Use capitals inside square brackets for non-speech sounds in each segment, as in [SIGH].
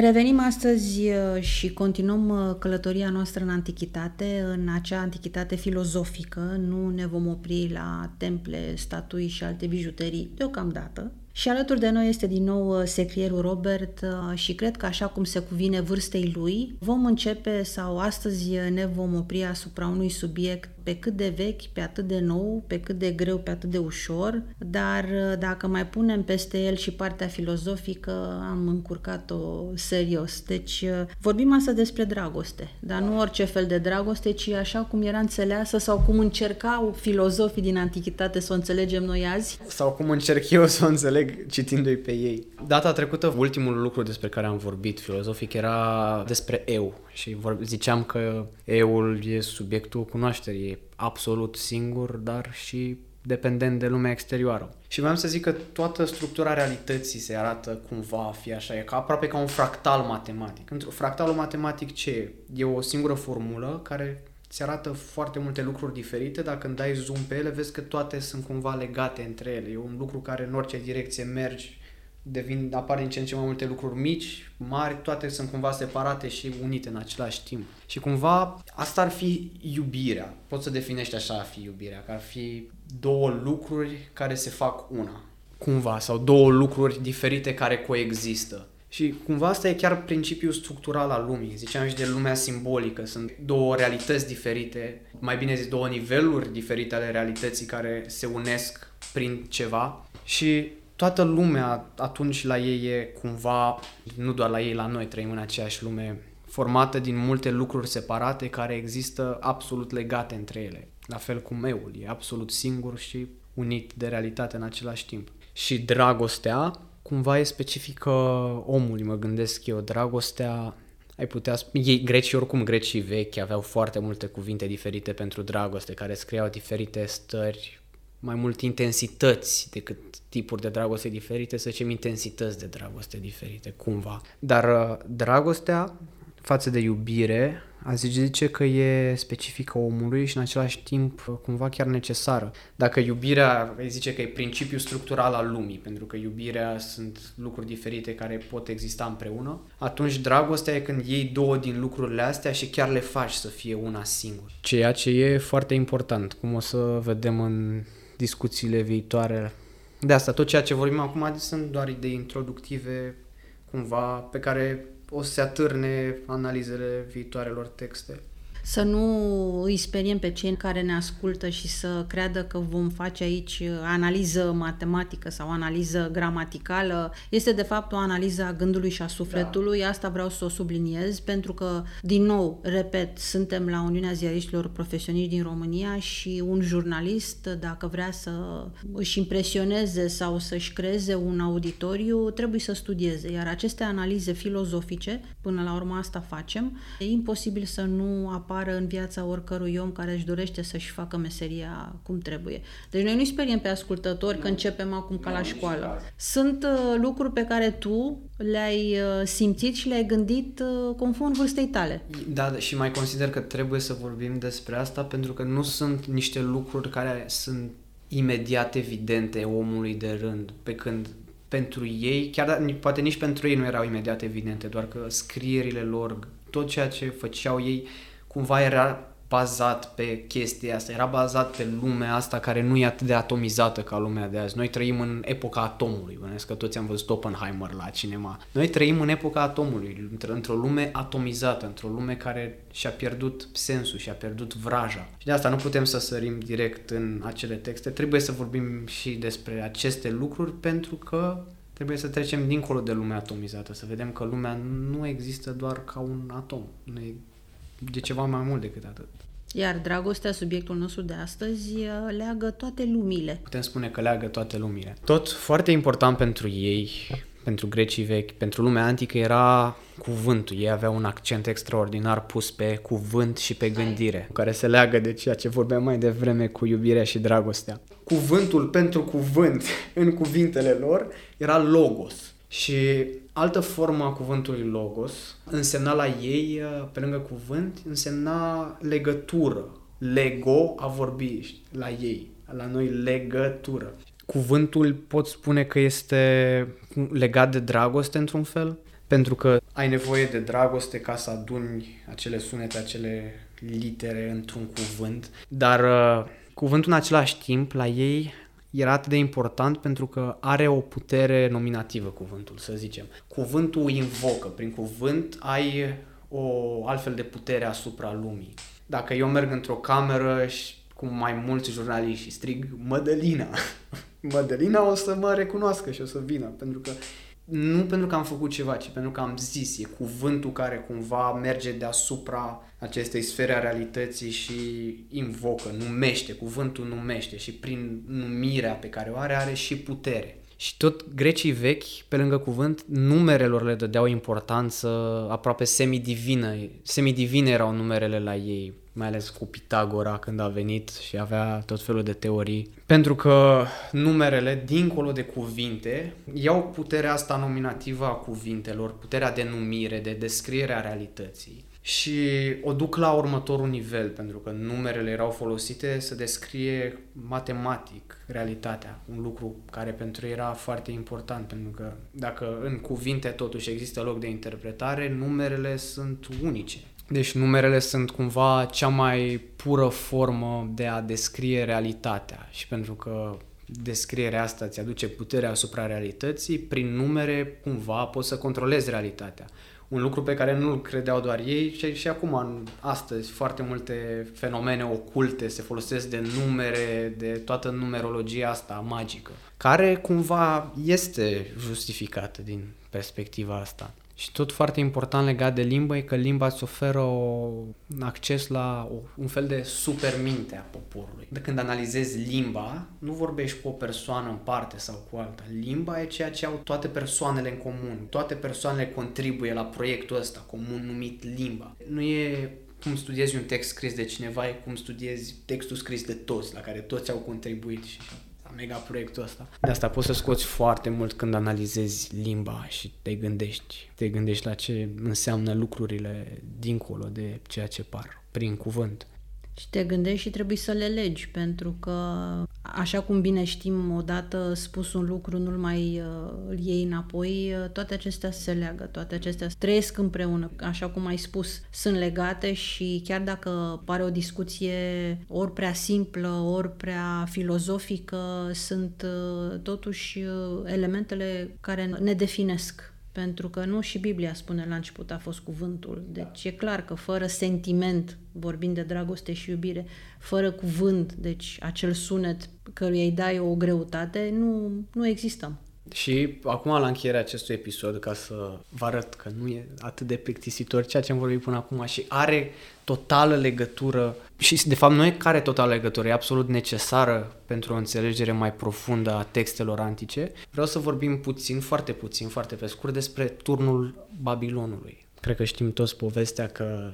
Revenim astăzi uh, și continuăm uh, călătoria noastră în antichitate, în acea antichitate filozofică. Nu ne vom opri la temple, statui și alte bijuterii deocamdată, și alături de noi este din nou uh, secrierul Robert și cred că așa cum se cuvine vârstei lui, vom începe sau astăzi ne vom opri asupra unui subiect pe cât de vechi, pe atât de nou, pe cât de greu, pe atât de ușor, dar uh, dacă mai punem peste el și partea filozofică, am încurcat-o serios. Deci uh, vorbim asta despre dragoste, dar nu orice fel de dragoste, ci așa cum era înțeleasă sau cum încercau filozofii din antichitate să o înțelegem noi azi. Sau cum încerc eu să o înțeleg citindu-i pe ei. Data trecută, ultimul lucru despre care am vorbit filozofic era despre eu și ziceam că eul e subiectul cunoașterii, e absolut singur, dar și dependent de lumea exterioară. Și vreau să zic că toată structura realității se arată cumva a fi așa, e ca, aproape ca un fractal matematic. Fractalul matematic ce e? E o singură formulă care ți arată foarte multe lucruri diferite, dar când dai zoom pe ele, vezi că toate sunt cumva legate între ele. E un lucru care în orice direcție mergi devin, apar din ce în ce mai multe lucruri mici, mari, toate sunt cumva separate și unite în același timp. Și cumva asta ar fi iubirea. Poți să definești așa ar fi iubirea, că ar fi două lucruri care se fac una. Cumva, sau două lucruri diferite care coexistă. Și cumva asta e chiar principiul structural al lumii. Ziceam și de lumea simbolică. Sunt două realități diferite, mai bine zis două niveluri diferite ale realității care se unesc prin ceva. Și toată lumea atunci la ei e cumva, nu doar la ei, la noi trăim în aceeași lume, formată din multe lucruri separate care există absolut legate între ele. La fel cum eul e absolut singur și unit de realitate în același timp. Și dragostea cumva e specifică omului, mă gândesc eu. Dragostea ai putea spune, ei grecii oricum grecii vechi aveau foarte multe cuvinte diferite pentru dragoste care scriau diferite stări mai mult intensități decât tipuri de dragoste diferite, să zicem intensități de dragoste diferite, cumva. Dar uh, dragostea față de iubire, a zice că e specifică omului și în același timp uh, cumva chiar necesară. Dacă iubirea, îi zice că e principiul structural al lumii, pentru că iubirea sunt lucruri diferite care pot exista împreună, atunci dragostea e când iei două din lucrurile astea și chiar le faci să fie una singură. Ceea ce e foarte important, cum o să vedem în discuțiile viitoare. De asta, tot ceea ce vorbim acum sunt doar idei introductive, cumva, pe care o să se atârne analizele viitoarelor texte să nu îi speriem pe cei care ne ascultă și să creadă că vom face aici analiză matematică sau analiză gramaticală. Este de fapt o analiză a gândului și a sufletului. Da. Asta vreau să o subliniez pentru că, din nou, repet, suntem la Uniunea Ziariștilor Profesioniști din România și un jurnalist, dacă vrea să își impresioneze sau să-și creeze un auditoriu, trebuie să studieze. Iar aceste analize filozofice, până la urmă asta facem, e imposibil să nu apară apară în viața oricărui om care își dorește să-și facă meseria cum trebuie. Deci noi nu speriem pe ascultători nu. că începem acum ca nu, la școală. Sunt uh, lucruri pe care tu le-ai uh, simțit și le-ai gândit uh, conform vârstei tale. Da, da, și mai consider că trebuie să vorbim despre asta pentru că nu sunt niște lucruri care sunt imediat evidente omului de rând, pe când pentru ei, chiar poate nici pentru ei nu erau imediat evidente, doar că scrierile lor, tot ceea ce făceau ei cumva era bazat pe chestia asta, era bazat pe lumea asta care nu e atât de atomizată ca lumea de azi. Noi trăim în epoca atomului, bănesc că toți am văzut Oppenheimer la cinema. Noi trăim în epoca atomului, într-o lume atomizată, într-o lume care și-a pierdut sensul, și-a pierdut vraja. Și de asta nu putem să sărim direct în acele texte, trebuie să vorbim și despre aceste lucruri pentru că trebuie să trecem dincolo de lumea atomizată, să vedem că lumea nu există doar ca un atom. Nu e de ceva mai mult decât atât. Iar dragostea, subiectul nostru de astăzi, leagă toate lumile. Putem spune că leagă toate lumile. Tot foarte important pentru ei, pentru grecii vechi, pentru lumea antică era cuvântul. Ei aveau un accent extraordinar pus pe cuvânt și pe gândire, care se leagă de ceea ce vorbeam mai devreme cu iubirea și dragostea. Cuvântul pentru cuvânt în cuvintele lor era logos. Și altă formă a cuvântului logos însemna la ei, uh, pe lângă cuvânt, însemna legătură. Lego a vorbi la ei. La noi legătură. Cuvântul pot spune că este legat de dragoste într-un fel, pentru că ai nevoie de dragoste ca să aduni acele sunete, acele litere într-un cuvânt, dar uh, cuvântul în același timp la ei era atât de important pentru că are o putere nominativă cuvântul, să zicem. Cuvântul invocă, prin cuvânt ai o altfel de putere asupra lumii. Dacă eu merg într-o cameră și cu mai mulți jurnaliști și strig Mădălina, [LAUGHS] Mădălina o să mă recunoască și o să vină, pentru că nu pentru că am făcut ceva, ci pentru că am zis, e cuvântul care cumva merge deasupra acestei sfere a realității și invocă, numește, cuvântul numește și prin numirea pe care o are, are și putere. Și tot grecii vechi, pe lângă cuvânt, numerelor le dădeau importanță aproape semidivină. Semidivine erau numerele la ei, mai ales cu Pitagora când a venit și avea tot felul de teorii. Pentru că numerele, dincolo de cuvinte, iau puterea asta nominativă a cuvintelor, puterea de numire, de descriere a realității și o duc la următorul nivel, pentru că numerele erau folosite să descrie matematic realitatea, un lucru care pentru ei era foarte important, pentru că dacă în cuvinte totuși există loc de interpretare, numerele sunt unice. Deci numerele sunt cumva cea mai pură formă de a descrie realitatea și pentru că descrierea asta ți aduce puterea asupra realității, prin numere cumva poți să controlezi realitatea un lucru pe care nu-l credeau doar ei și, și acum, în, astăzi, foarte multe fenomene oculte se folosesc de numere, de toată numerologia asta magică, care cumva este justificată din perspectiva asta. Și tot foarte important legat de limbă e că limba îți oferă o, un acces la o, un fel de superminte a poporului. De când analizezi limba, nu vorbești cu o persoană în parte sau cu alta. Limba e ceea ce au toate persoanele în comun. Toate persoanele contribuie la proiectul ăsta comun numit limba. Nu e cum studiezi un text scris de cineva, e cum studiezi textul scris de toți, la care toți au contribuit și mega proiectul ăsta. De asta poți să scoți foarte mult când analizezi limba și te gândești. Te gândești la ce înseamnă lucrurile dincolo de ceea ce par, prin cuvânt. Și te gândești și trebuie să le legi, pentru că, așa cum bine știm, odată spus un lucru, nu-l mai uh, îl iei înapoi, uh, toate acestea se leagă, toate acestea trăiesc împreună. Așa cum ai spus, sunt legate și chiar dacă pare o discuție ori prea simplă, ori prea filozofică, sunt uh, totuși elementele care ne definesc pentru că nu și Biblia spune la început a fost cuvântul. Deci e clar că fără sentiment, vorbind de dragoste și iubire, fără cuvânt, deci acel sunet căruia îi dai o greutate, nu, nu existăm. Și acum, la încheierea acestui episod, ca să vă arăt că nu e atât de plictisitor ceea ce am vorbit până acum și are totală legătură și, de fapt, nu e care totală legătură, e absolut necesară pentru o înțelegere mai profundă a textelor antice. Vreau să vorbim puțin, foarte puțin, foarte pe scurt, despre turnul Babilonului. Cred că știm toți povestea că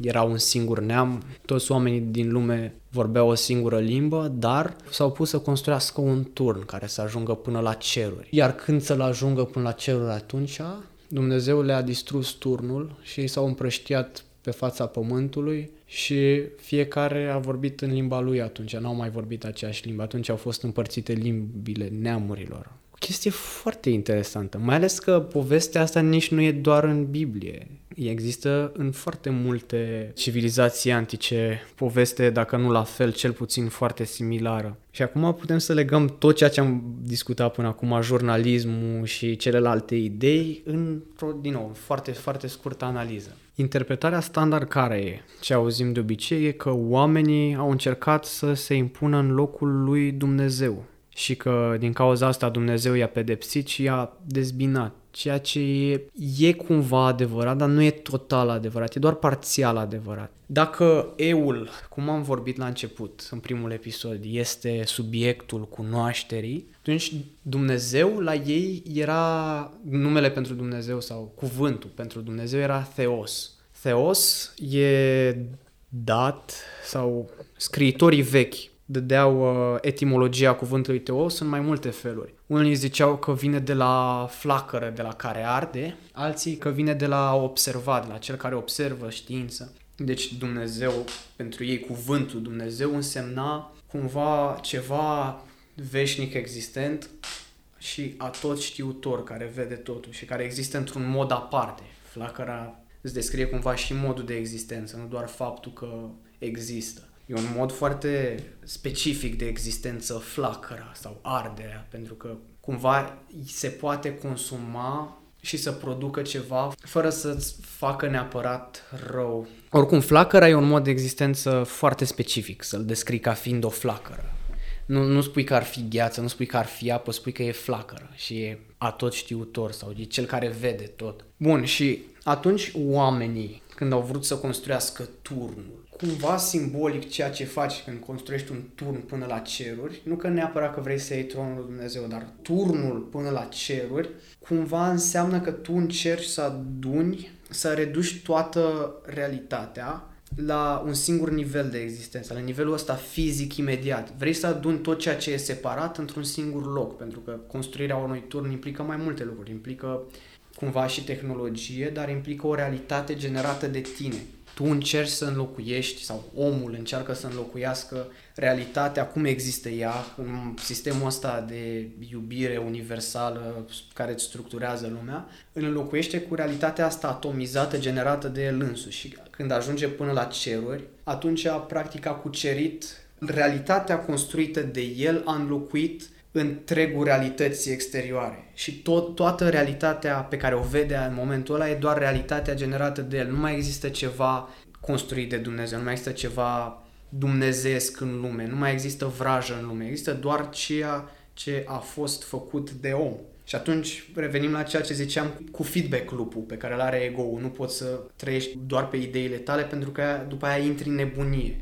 era un singur neam, toți oamenii din lume vorbeau o singură limbă, dar s-au pus să construiască un turn care să ajungă până la ceruri. Iar când să-l ajungă până la ceruri atunci, Dumnezeu le-a distrus turnul și s-au împrăștiat pe fața pământului și fiecare a vorbit în limba lui atunci, n-au mai vorbit aceeași limbă. Atunci au fost împărțite limbile neamurilor chestie foarte interesantă, mai ales că povestea asta nici nu e doar în Biblie. Există în foarte multe civilizații antice poveste, dacă nu la fel, cel puțin foarte similară. Și acum putem să legăm tot ceea ce am discutat până acum, jurnalismul și celelalte idei, într-o, din nou, foarte, foarte scurtă analiză. Interpretarea standard care e, ce auzim de obicei, e că oamenii au încercat să se impună în locul lui Dumnezeu și că din cauza asta Dumnezeu i-a pedepsit și i-a dezbinat. Ceea ce e, e cumva adevărat, dar nu e total adevărat, e doar parțial adevărat. Dacă eul, cum am vorbit la început, în primul episod, este subiectul cunoașterii, atunci Dumnezeu la ei era, numele pentru Dumnezeu sau cuvântul pentru Dumnezeu era Theos. Theos e dat sau scriitorii vechi dădeau uh, etimologia cuvântului teos în mai multe feluri. Unii ziceau că vine de la flacără de la care arde, alții că vine de la observat, de la cel care observă știință. Deci Dumnezeu, pentru ei cuvântul Dumnezeu însemna cumva ceva veșnic existent, și a tot știutor care vede totul și care există într-un mod aparte. Flacăra îți descrie cumva și modul de existență, nu doar faptul că există. E un mod foarte specific de existență flacăra sau arderea, pentru că cumva se poate consuma și să producă ceva fără să-ți facă neapărat rău. Oricum, flacăra e un mod de existență foarte specific, să-l descrii ca fiind o flacără. Nu, nu spui că ar fi gheață, nu spui că ar fi apă, spui că e flacără și e atot știutor sau e cel care vede tot. Bun, și atunci oamenii, când au vrut să construiască turnul, cumva simbolic ceea ce faci când construiești un turn până la ceruri, nu că neapărat că vrei să iei tronul lui Dumnezeu, dar turnul până la ceruri, cumva înseamnă că tu încerci să aduni, să reduci toată realitatea la un singur nivel de existență, la nivelul ăsta fizic imediat. Vrei să aduni tot ceea ce e separat într-un singur loc, pentru că construirea unui turn implică mai multe lucruri, implică cumva și tehnologie, dar implică o realitate generată de tine tu încerci să înlocuiești sau omul încearcă să înlocuiască realitatea cum există ea în sistemul ăsta de iubire universală care îți structurează lumea, îl înlocuiește cu realitatea asta atomizată generată de el însuși. Și când ajunge până la ceruri, atunci practic a cucerit realitatea construită de el, a înlocuit întregul realității exterioare și tot, toată realitatea pe care o vede în momentul ăla e doar realitatea generată de el. Nu mai există ceva construit de Dumnezeu, nu mai există ceva dumnezeesc în lume, nu mai există vrajă în lume, există doar ceea ce a fost făcut de om. Și atunci revenim la ceea ce ziceam cu feedback loop-ul pe care îl are ego-ul. Nu poți să trăiești doar pe ideile tale pentru că după aia intri în nebunie.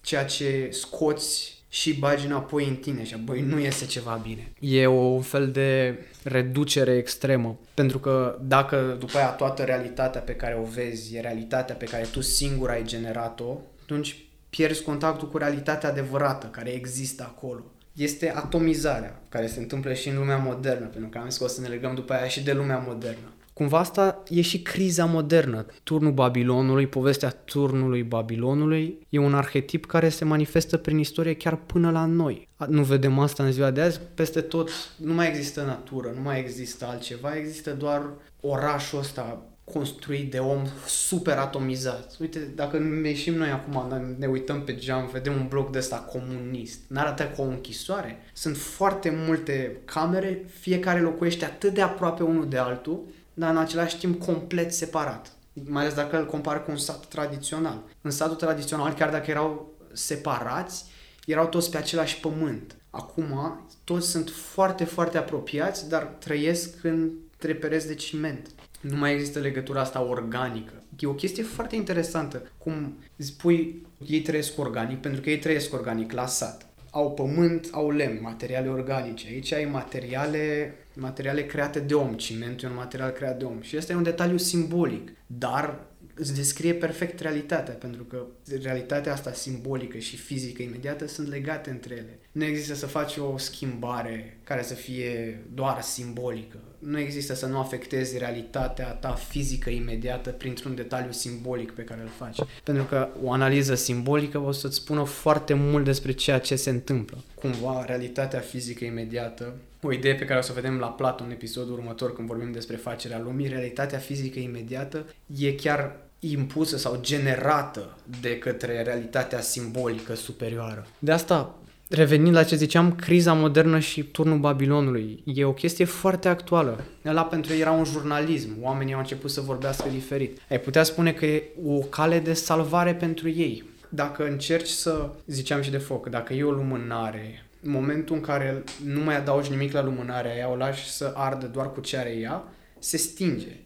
Ceea ce scoți și bagi înapoi în tine și băi, nu iese ceva bine. E o fel de reducere extremă, pentru că dacă după aia toată realitatea pe care o vezi e realitatea pe care tu singur ai generat-o, atunci pierzi contactul cu realitatea adevărată care există acolo. Este atomizarea care se întâmplă și în lumea modernă, pentru că am zis că o să ne legăm după aia și de lumea modernă. Cumva asta e și criza modernă. Turnul Babilonului, povestea turnului Babilonului, e un arhetip care se manifestă prin istorie chiar până la noi. Nu vedem asta în ziua de azi, peste tot nu mai există natură, nu mai există altceva, există doar orașul ăsta construit de om super atomizat. Uite, dacă ne ieșim noi acum, ne uităm pe geam, vedem un bloc de ăsta comunist, n-arată ca o închisoare. Sunt foarte multe camere, fiecare locuiește atât de aproape unul de altul, dar în același timp complet separat. Mai ales dacă îl compar cu un sat tradițional. În satul tradițional, chiar dacă erau separați, erau toți pe același pământ. Acum, toți sunt foarte, foarte apropiați, dar trăiesc în trepereți de ciment. Nu mai există legătura asta organică. E o chestie foarte interesantă. Cum spui, ei trăiesc organic, pentru că ei trăiesc organic la sat. Au pământ, au lemn, materiale organice. Aici ai materiale materiale create de om. Cimentul e un material creat de om. Și asta e un detaliu simbolic, dar îți descrie perfect realitatea, pentru că realitatea asta simbolică și fizică imediată sunt legate între ele. Nu există să faci o schimbare care să fie doar simbolică. Nu există să nu afectezi realitatea ta fizică imediată printr-un detaliu simbolic pe care îl faci. Pentru că o analiză simbolică o să-ți spună foarte mult despre ceea ce se întâmplă. Cumva, realitatea fizică imediată o idee pe care o să o vedem la Platon în episodul următor când vorbim despre facerea lumii, realitatea fizică imediată e chiar impusă sau generată de către realitatea simbolică superioară. De asta, revenind la ce ziceam, criza modernă și turnul Babilonului e o chestie foarte actuală. Ăla pentru ei era un jurnalism, oamenii au început să vorbească diferit. Ai putea spune că e o cale de salvare pentru ei. Dacă încerci să, ziceam și de foc, dacă e o lumânare în momentul în care nu mai adaugi nimic la lumânarea aia, o lași să ardă doar cu ce are ea, se stinge.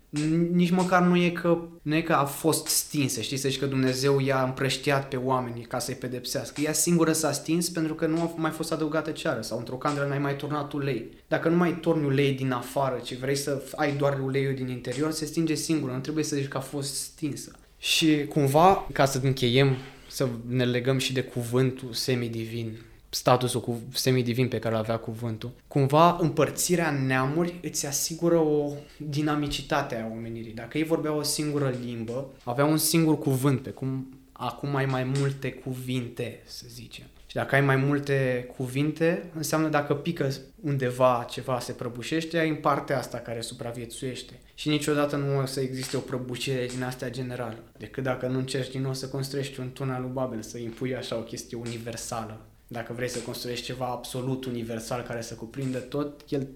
Nici măcar nu e că, nu e că a fost stinsă, știi, să zici că Dumnezeu i-a împrăștiat pe oameni ca să-i pedepsească. Ea singură s-a stins pentru că nu a mai fost adăugată ceară sau într-o candelă n-ai mai turnat ulei. Dacă nu mai torni ulei din afară, ci vrei să ai doar uleiul din interior, se stinge singură, nu trebuie să zici că a fost stinsă. Și cumva, ca să încheiem, să ne legăm și de cuvântul semidivin statusul cu semidivin pe care îl avea cuvântul. Cumva împărțirea neamuri îți asigură o dinamicitate a omenirii. Dacă ei vorbeau o singură limbă, aveau un singur cuvânt, pe cum acum ai mai multe cuvinte, să zicem. Și dacă ai mai multe cuvinte, înseamnă dacă pică undeva ceva, se prăbușește, ai în partea asta care supraviețuiește. Și niciodată nu o să existe o prăbușire din astea generală. Decât dacă nu încerci din nou să construiești un tunel lui Babel, să impui așa o chestie universală. Dacă vrei să construiești ceva absolut universal care să cuprindă tot, el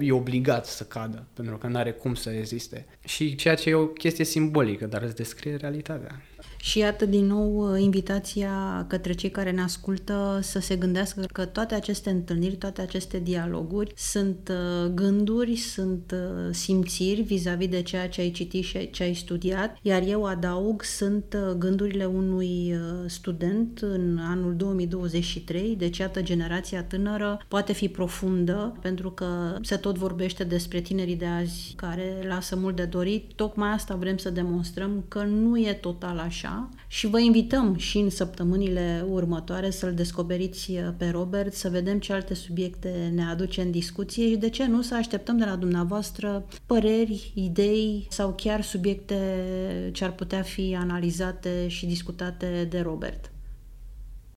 e obligat să cadă, pentru că nu are cum să reziste. Și ceea ce e o chestie simbolică, dar îți descrie realitatea. Și iată din nou invitația către cei care ne ascultă să se gândească că toate aceste întâlniri, toate aceste dialoguri sunt uh, gânduri, sunt uh, simțiri vis-a-vis de ceea ce ai citit și ce ai studiat, iar eu adaug, sunt uh, gândurile unui student în anul 2023, deci iată generația tânără poate fi profundă, pentru că se tot vorbește despre tinerii de azi care lasă mult de dorit, tocmai asta vrem să demonstrăm că nu e total așa, și vă invităm și în săptămânile următoare să-l descoperiți uh, pe Robert, să vedem ce alte subiecte ne aduce în discuție și de ce nu să așteptăm de la dumneavoastră păreri, idei sau chiar subiecte ce ar putea fi analizate și discutate de Robert.